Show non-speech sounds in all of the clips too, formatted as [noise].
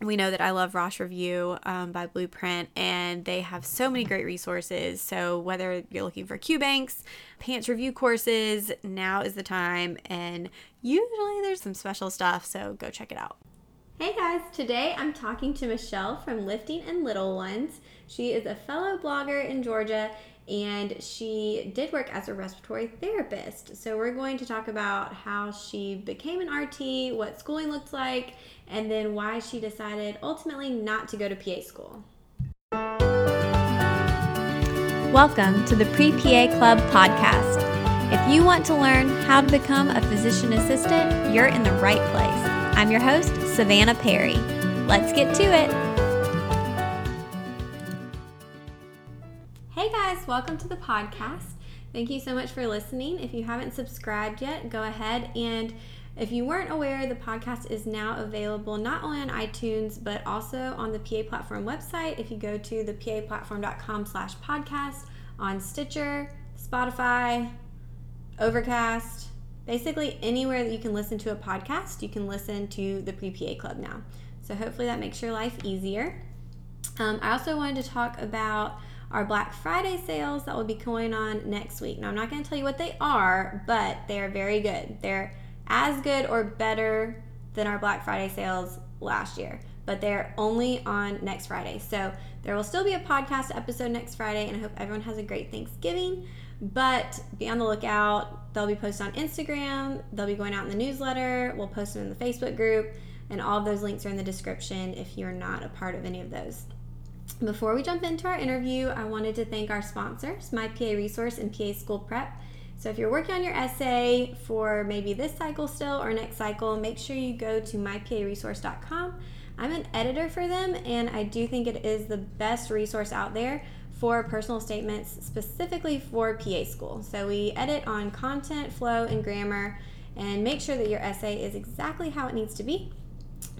we know that I love Rosh Review um, by Blueprint, and they have so many great resources. So, whether you're looking for Q banks, PANCE review courses, now is the time. And usually there's some special stuff, so go check it out. Hey guys, today I'm talking to Michelle from Lifting and Little Ones. She is a fellow blogger in Georgia and she did work as a respiratory therapist. So, we're going to talk about how she became an RT, what schooling looked like, and then why she decided ultimately not to go to PA school. Welcome to the Pre PA Club podcast. If you want to learn how to become a physician assistant, you're in the right place. I'm your host, Savannah Perry. Let's get to it. Welcome to the podcast. Thank you so much for listening. If you haven't subscribed yet, go ahead and if you weren't aware, the podcast is now available not only on iTunes, but also on the PA Platform website. If you go to the paplatform.com slash podcast on Stitcher, Spotify, Overcast, basically anywhere that you can listen to a podcast, you can listen to the Pre-PA Club now. So hopefully that makes your life easier. Um, I also wanted to talk about our Black Friday sales that will be going on next week. Now, I'm not going to tell you what they are, but they are very good. They're as good or better than our Black Friday sales last year, but they're only on next Friday. So there will still be a podcast episode next Friday, and I hope everyone has a great Thanksgiving. But be on the lookout. They'll be posted on Instagram, they'll be going out in the newsletter, we'll post them in the Facebook group, and all of those links are in the description if you're not a part of any of those. Before we jump into our interview, I wanted to thank our sponsors, My PA Resource and PA School Prep. So if you're working on your essay for maybe this cycle still or next cycle, make sure you go to myparesource.com. I'm an editor for them, and I do think it is the best resource out there for personal statements specifically for PA school. So we edit on content, flow, and grammar, and make sure that your essay is exactly how it needs to be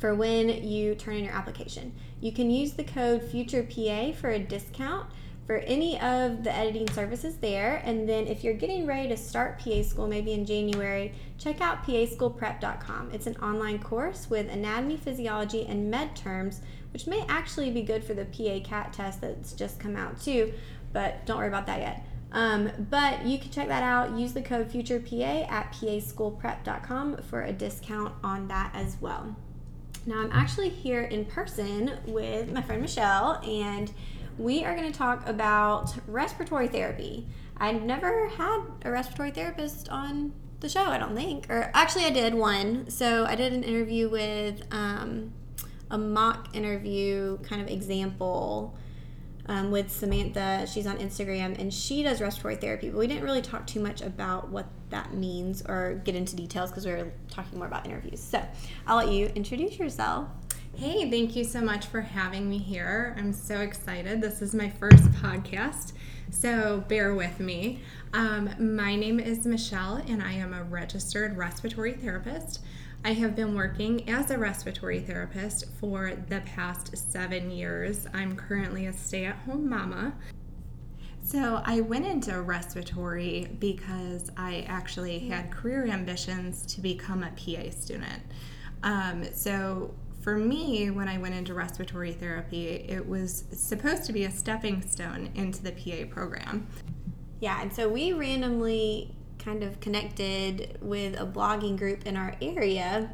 for when you turn in your application. You can use the code FUTUREPA for a discount for any of the editing services there. And then if you're getting ready to start PA school, maybe in January, check out paschoolprep.com. It's an online course with anatomy, physiology, and med terms, which may actually be good for the PA CAT test that's just come out too, but don't worry about that yet. Um, but you can check that out. Use the code FUTUREPA at paschoolprep.com for a discount on that as well. Now, I'm actually here in person with my friend Michelle, and we are going to talk about respiratory therapy. I never had a respiratory therapist on the show, I don't think. Or actually, I did one. So I did an interview with um, a mock interview kind of example um, with Samantha. She's on Instagram and she does respiratory therapy, but we didn't really talk too much about what that means or get into details because we were talking more about interviews. So I'll let you introduce yourself. Hey, thank you so much for having me here. I'm so excited. This is my first podcast, so bear with me. Um, my name is Michelle, and I am a registered respiratory therapist. I have been working as a respiratory therapist for the past seven years. I'm currently a stay at home mama. So, I went into respiratory because I actually had career ambitions to become a PA student. Um, so, for me, when I went into respiratory therapy, it was supposed to be a stepping stone into the PA program. Yeah, and so we randomly kind of connected with a blogging group in our area.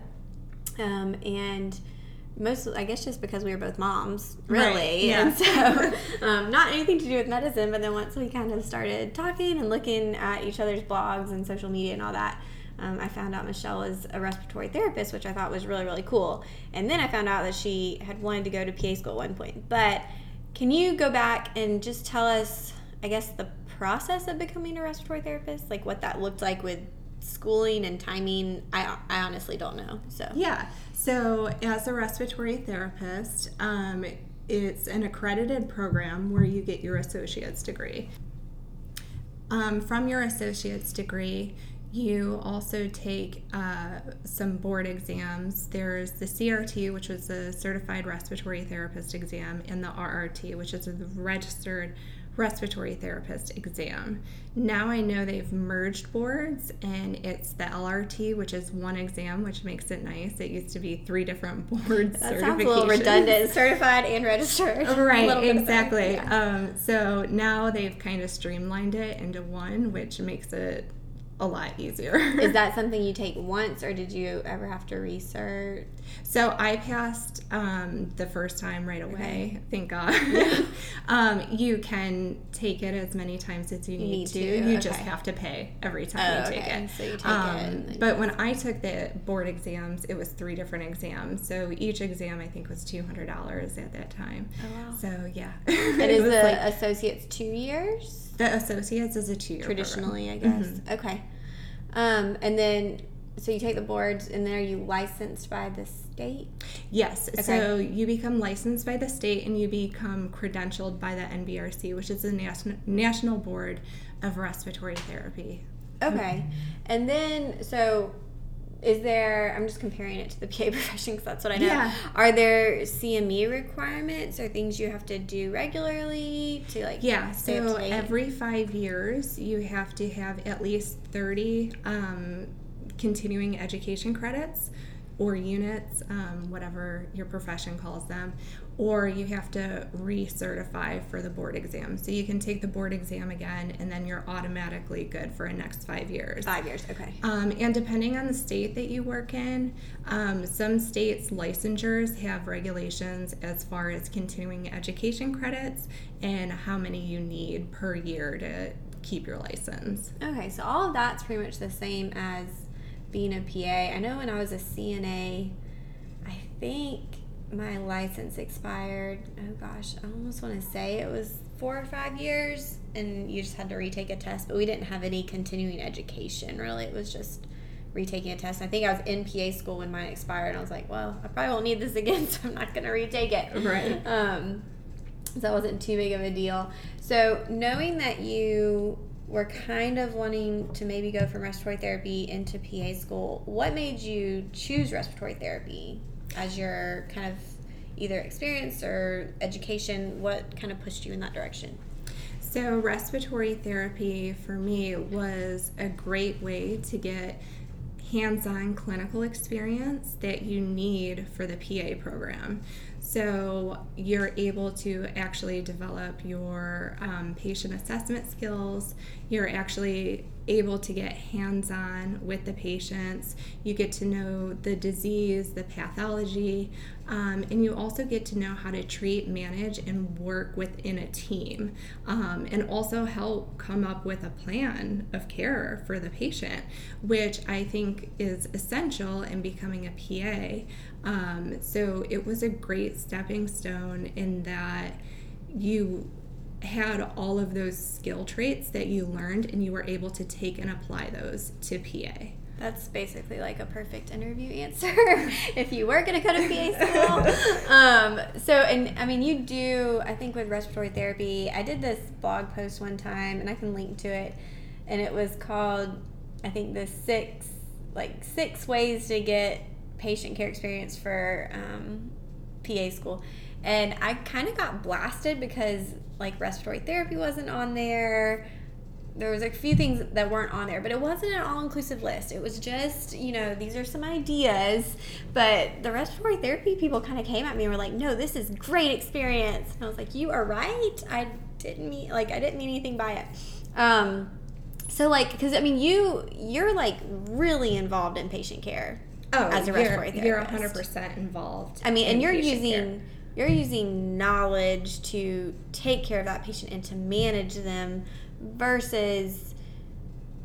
Um, and most, I guess, just because we were both moms, really. Right, yeah. And so, [laughs] um, not anything to do with medicine, but then once we kind of started talking and looking at each other's blogs and social media and all that, um, I found out Michelle was a respiratory therapist, which I thought was really, really cool. And then I found out that she had wanted to go to PA school at one point. But can you go back and just tell us, I guess, the process of becoming a respiratory therapist? Like what that looked like with schooling and timing? I, I honestly don't know. So, Yeah. So, as a respiratory therapist, um, it's an accredited program where you get your associate's degree. Um, from your associate's degree, you also take uh, some board exams. There's the CRT, which is the Certified Respiratory Therapist exam, and the RRT, which is the Registered Respiratory Therapist exam. Now I know they've merged boards, and it's the LRT, which is one exam, which makes it nice. It used to be three different [laughs] boards. that sounds a little redundant [laughs] certified and registered. Right, little bit of both. exactly. Yeah. Um, so now they've kind of streamlined it into one, which makes it a lot easier. Is that [laughs] something you take once, or did you ever have to research? so I passed um, the first time right away. Okay. Thank God. [laughs] um, you can take it as many times as you, need, need to. to, You just have to pay every time Oh, you take okay. it. So you take it Um, then- but when I took the board exams, it was three different exams. So each exam I think was two hundred dollars at that time. Oh, wow. So yeah. [laughs] And It is the like- associates two years? The associates is a two year Traditionally, I guess. Mm-hmm. Okay. Um, and then, so you take the boards, and then are you licensed by the state? Yes. Okay. So you become licensed by the state and you become credentialed by the NBRC, which is the National National Board of Respiratory Therapy. Okay. And then, so is there, I'm just comparing it to the [laughs] PA profession because that's what I know. Yeah. Are there CME requirements or things you have to do regularly to like Yeah. So every five years, you have to have at least 30 um, continuing education credits or units, um, whatever your profession calls them, or you have to recertify for the board exam. So you can take the board exam again, and then you're automatically good for the next five years. Five years. Okay. Um, and depending on the state that you work in, um, some states' licensures have regulations as far as continuing education credits and how many you need per year to keep your license. Okay, so all of that's pretty much the same as being a PA. I know when I was a CNA, I think my license expired. Oh gosh, I almost want to say it was four or five years, and you just had to retake a test. But we didn't have any continuing education really. It was just retaking a test. I think I was in PA school when mine expired, and I was like, well, I probably won't need this again, [laughs] so I'm not going to retake it. Right. Um, so that wasn't too big of a deal. So knowing that you were kind of wanting to maybe go from respiratory therapy into PA school, what made you choose respiratory therapy as your kind of either experience or education? What kind of pushed you in that direction? So, respiratory therapy for me was a great way to get hands on clinical experience that you need for the PA program. So, you're able to actually develop your um, patient assessment skills. You're actually able to get hands on with the patients. You get to know the disease, the pathology, um, and you also get to know how to treat, manage, and work within a team, um, and also help come up with a plan of care for the patient, which I think is essential in becoming a PA. Um, so it was a great stepping stone in that you had all of those skill traits that you learned and you were able to take and apply those to PA. That's basically like a perfect interview answer [laughs] if you were going to go to PA school. [laughs] um, so, and I mean, you do, I think with respiratory therapy, I did this blog post one time and I can link to it. And it was called, I think, the six, like six ways to get patient care experience for um, PA school. And I kind of got blasted because like respiratory therapy wasn't on there. There was a few things that weren't on there but it wasn't an all-inclusive list. It was just you know these are some ideas but the respiratory therapy people kind of came at me and were like no this is great experience. And i was like you are right. I didn't mean like i didn't mean anything by it. Um so like because i mean you you're like really involved in patient care Oh, as a you're, respiratory you're therapist. 100% involved. I mean, and you're using care. You're using knowledge to take care of that patient and to manage them versus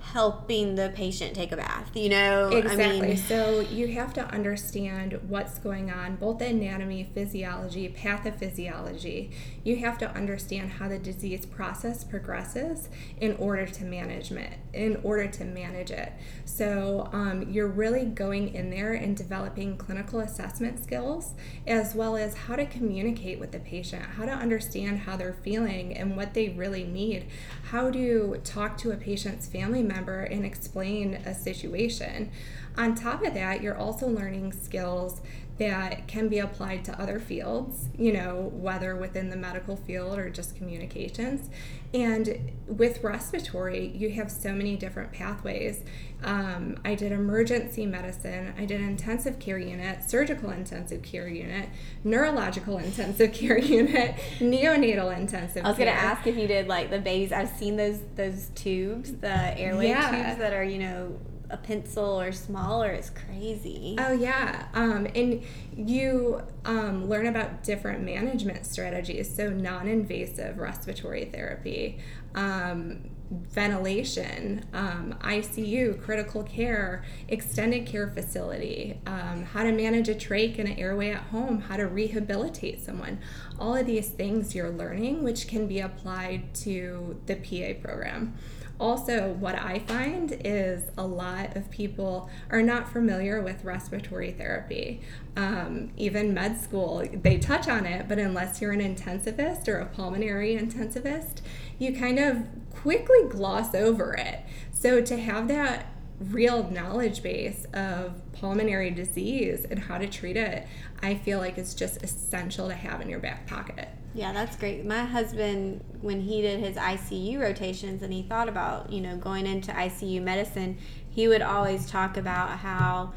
helping the patient take a bath. You know, Exactly. I mean, so you have to understand what's going on, both the anatomy, physiology, pathophysiology. You have to understand how the disease process progresses in order to management, in order to manage it. So um, you're really going in there and developing clinical assessment skills, as well as how to communicate with the patient, how to understand how they're feeling and what they really need, how to talk to a patient's family member and explain a situation. On top of that, you're also learning skills that can be applied to other fields, you know, whether within the medical field or just communications. And with respiratory, you have so many different pathways. Um, I did emergency medicine, I did intensive care unit, surgical intensive care unit, neurological [laughs] intensive care unit, neonatal intensive care. I was gonna ask if you did like the babies. I've seen those those tubes, the airway Yeah. tubes that are you know a pencil or smaller. is crazy. Oh yeah, um, and you um, learn about different management strategies. So non-invasive respiratory therapy, um, ventilation, um, ICU, critical care, extended care facility, um, how to manage a trach and an airway at home, how to rehabilitate someone. All of these things you're learning, which can be applied to the PA program. Also, what I find is a lot of people are not familiar with respiratory therapy. Um, even med school, they touch on it, but unless you're an intensivist or a pulmonary intensivist, you kind of quickly gloss over it. So, to have that real knowledge base of pulmonary disease and how to treat it, I feel like it's just essential to have in your back pocket. Yeah, that's great. My husband, when he did his ICU rotations and he thought about, you know, going into ICU medicine, he would always talk about how,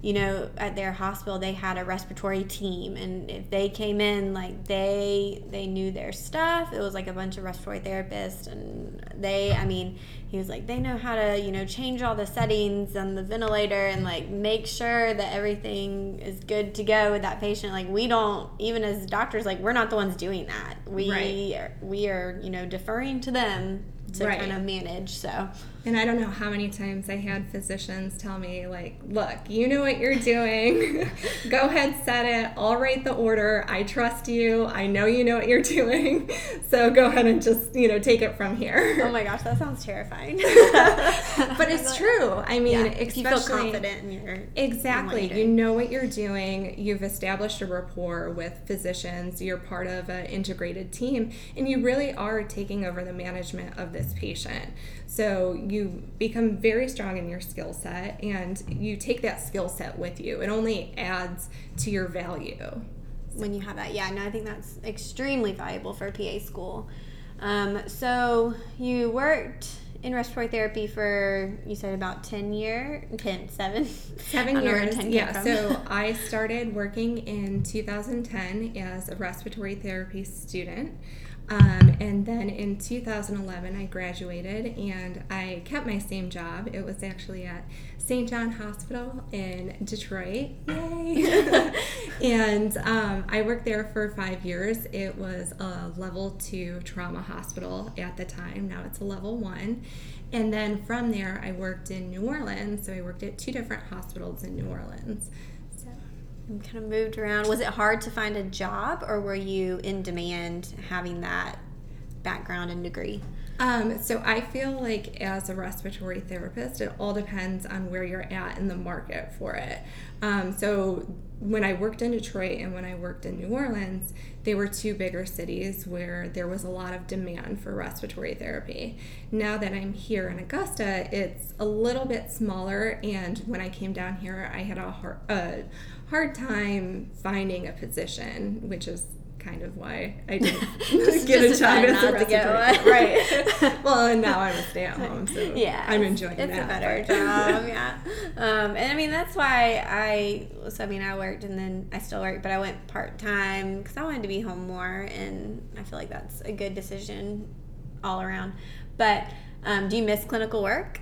you know, at their hospital they had a respiratory team and if they came in like they they knew their stuff. It was like a bunch of respiratory therapists and they I mean, he was like they know how to, you know, change all the settings on the ventilator and like make sure that everything is good to go with that patient. Like we don't even as doctors like we're not the ones doing that. We Right. are, we are, you know, deferring to them to Right. kind of manage. So And I don't know how many times I had physicians tell me, like, look, you know what you're doing. [laughs] Go ahead, set it. I'll write the order. I trust you. I know you know what you're [laughs] doing. So go ahead and just, you know, take it from here. Oh my gosh, that sounds terrifying. [laughs] but it's true. I mean, Yeah, especially if you feel confident in your Exactly. in You know what you're doing. You've established a rapport with physicians. You're part of an integrated team, and you really are taking over the management of this patient. So you become very strong in your skill set, and you take that skill set with you. It only adds to your value. when you have that. Yeah, no, I think that's extremely valuable for PA school. Um, so you worked in respiratory therapy for you said about 10 year 10 7 Seven [laughs] I don't know where years. 10 came Yeah. So [laughs] I started working in 2010 as a respiratory therapy student. Um, and then in 2011, I graduated and I kept my same job. It was actually at St. John Hospital in Detroit. Yay! [laughs] and um, I worked there for five years. It was a level two trauma hospital at the time. Now it's a level one. And then from there, I worked in New Orleans. So I worked at two different hospitals in New Orleans. So kind of moved around was it hard to find a job or were you in demand having that background and degree Um, so I feel like as a respiratory therapist, it all depends on where you're at in the market for it. Um, so when I worked in Detroit and when I worked in New Orleans, they were two bigger cities where there was a lot of demand for respiratory therapy. Now that I'm here in Augusta, it's a little bit smaller, and when I came down here, I had a hard, a hard time finding a position, which is kind of why I [laughs] didn't Just- [laughs] get just a job as a respiratory right. [laughs] well, and now I'm a stay-at-home, so yeah I'm enjoying it's that. a better job yeah um, and i mean that's why i so i mean i worked and then i still work but i went part-time because i wanted to be home more and i feel like that's a good decision all around but um, do you miss clinical work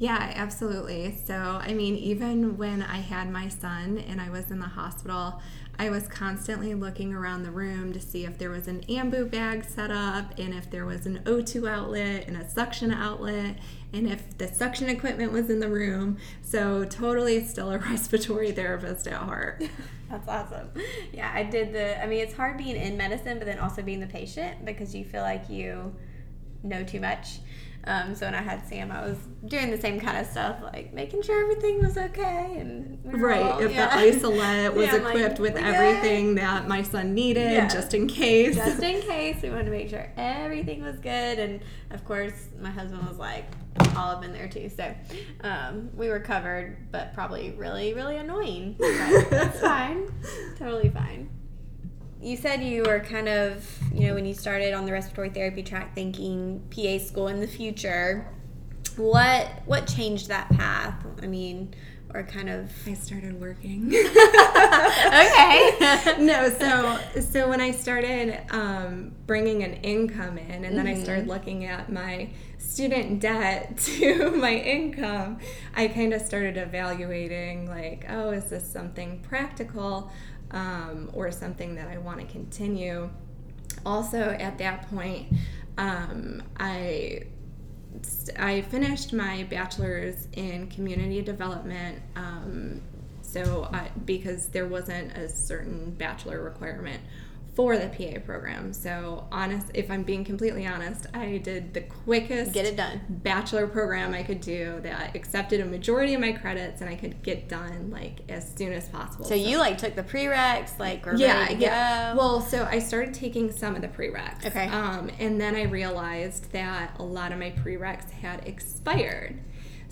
Yeah, absolutely. So, I mean, even when I had my son and I was in the hospital, I was constantly looking around the room to see if there was an ambu bag set up and if there was an O2 outlet and a suction outlet and if the suction equipment was in the room. So, totally still a [laughs] respiratory therapist at heart. [laughs] That's awesome. Yeah, I did the, I mean, it's hard being in medicine, but then also being the patient because you feel like you know too much. Um, so when I had Sam, I was doing the same kind of stuff, like making sure everything was okay. And we right, all, if yeah. the isolette was yeah, equipped like, with everything that my son needed, yeah. just in case. Just in [laughs] case, we wanted to make sure everything was good. And of course, my husband was like all up in there too. So um, we were covered, but probably really, really annoying. But that's [laughs] fine, totally fine you said you were kind of, you know, when you started on the respiratory therapy track thinking PA school in the future. What what changed that path? I mean, or kind of I started working. [laughs] okay. [laughs] no, so so when I started um, bringing an income in, and then mm-hmm. I started mm-hmm. looking at my student debt [laughs] to my income, I kind of started evaluating like, oh, is this something practical? Um, or something that I want to continue. Also, at that point, um, I I finished my bachelor's in community development. Um, so, I, because there wasn't a certain bachelor requirement for the PA program. So, honest, if I'm being completely honest, I did the quickest get it done bachelor program I could do that accepted a majority of my credits and I could get done like as soon as possible. So, so you like took the prereqs, like yeah, yeah. Well, so I started taking some of the prereqs. Okay. Um, and then I realized that a lot of my prereqs had expired.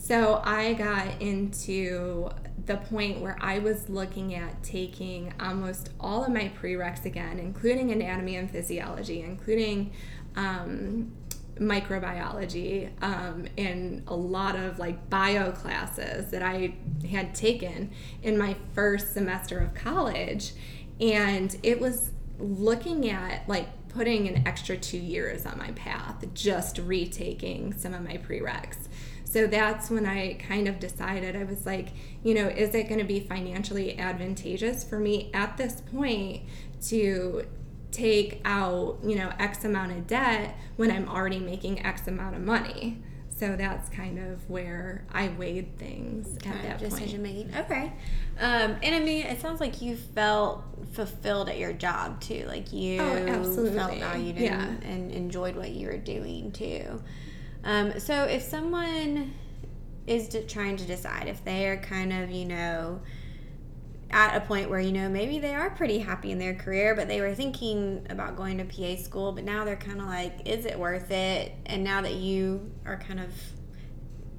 So I got into the point where I was looking at taking almost all of my prereqs again, including anatomy and physiology, including um, microbiology, um, and a lot of like bio classes that I had taken in my first semester of college. And it was looking at like putting an extra two years on my path, just retaking some of my prereqs. So that's when I kind of decided I was like, you know, is it going to be financially advantageous for me at this point to take out, you know, X amount of debt when I'm already making X amount of money? So that's kind of where I weighed things kind at that decision point. making. Okay. Um, and I mean, it sounds like you felt fulfilled at your job too. Like you oh, felt valued and, and enjoyed what you were doing too. Um, so if someone is trying to decide if they are kind of, you know, at a point where you know maybe they are pretty happy in their career but they were thinking about going to PA school but now they're kind of like is it worth it? And now that you are kind of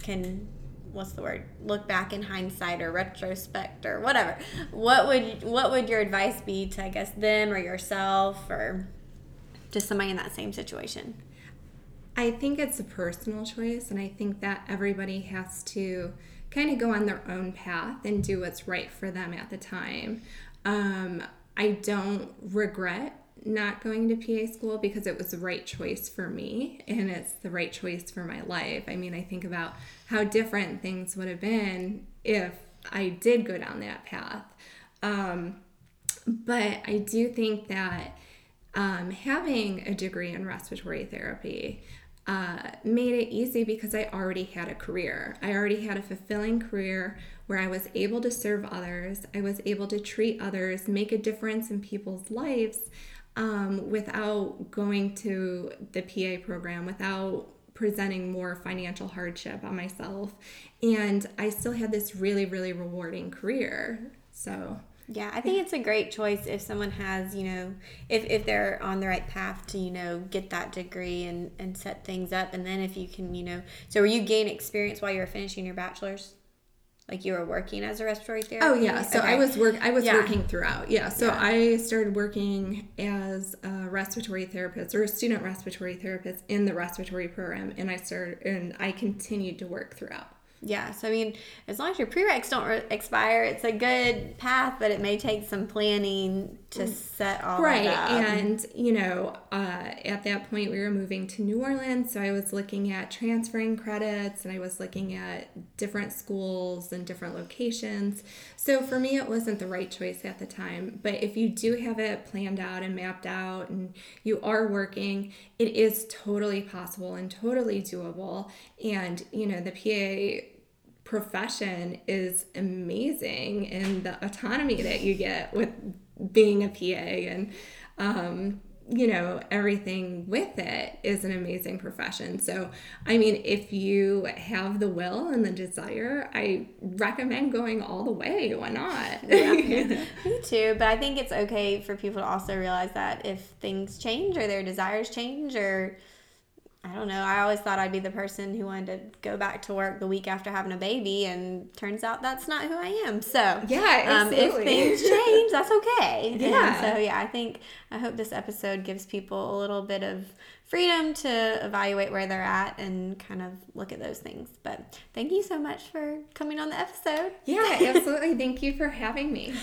can what's the word look back in hindsight or retrospect or whatever what would what would your advice be to I guess them or yourself or just somebody in that same situation I think it's a personal choice, and I think that everybody has to kind of go on their own path and do what's right for them at the time. Um, I don't regret not going to PA school because it was the right choice for me and it's the right choice for my life. I mean, I think about how different things would have been if I did go down that path. Um, but I do think that um, having a degree in respiratory therapy uh, made it easy because I already had a career. I already had a fulfilling career where I was able to serve others, I was able to treat others, make a difference in people's lives um, without going to the PA program, without presenting more financial hardship on myself. And I still had this really, really rewarding career. So yeah, I think it's a great choice if someone has, you know, if, if they're on the right path to, you know, get that degree and, and set things up. And then if you can, you know, so were you gain experience while you were finishing your bachelor's? Like you were working as a respiratory therapist? Oh yeah, so okay. I was work I was yeah. working throughout. Yeah, so yeah. I started working as a respiratory therapist or a student respiratory therapist in the respiratory program, and I started and I continued to work throughout. Yeah, so I mean, as long as your prereqs don't re- expire, it's a good path, but it may take some planning to set all right that up. and you know uh, at that point we were moving to new orleans so i was looking at transferring credits and i was looking at different schools and different locations. So for me it wasn't the right choice at the time but if you do have it planned out and mapped out and you are working it is totally possible and totally doable. And you know the pa profession is amazing and the autonomy that you get with being a PA and um, you know everything with it is an amazing profession. So i mean if you have the will and the desire i recommend going all the way. Why not? Yeah, [laughs] [laughs] me too but i think it's okay for people to also realize that if things change or their desires change or I don't know. I always thought I'd be the person who wanted to go back to work the week after having a baby, and turns out that's not who I am. So yeah, um, if things [laughs] change, that's okay. Yeah. And so yeah, I think I hope this episode gives people a little bit of freedom to evaluate where they're at and kind of look at those things. But thank you so much for coming on the episode. Yeah, [laughs] absolutely. thank you for having me.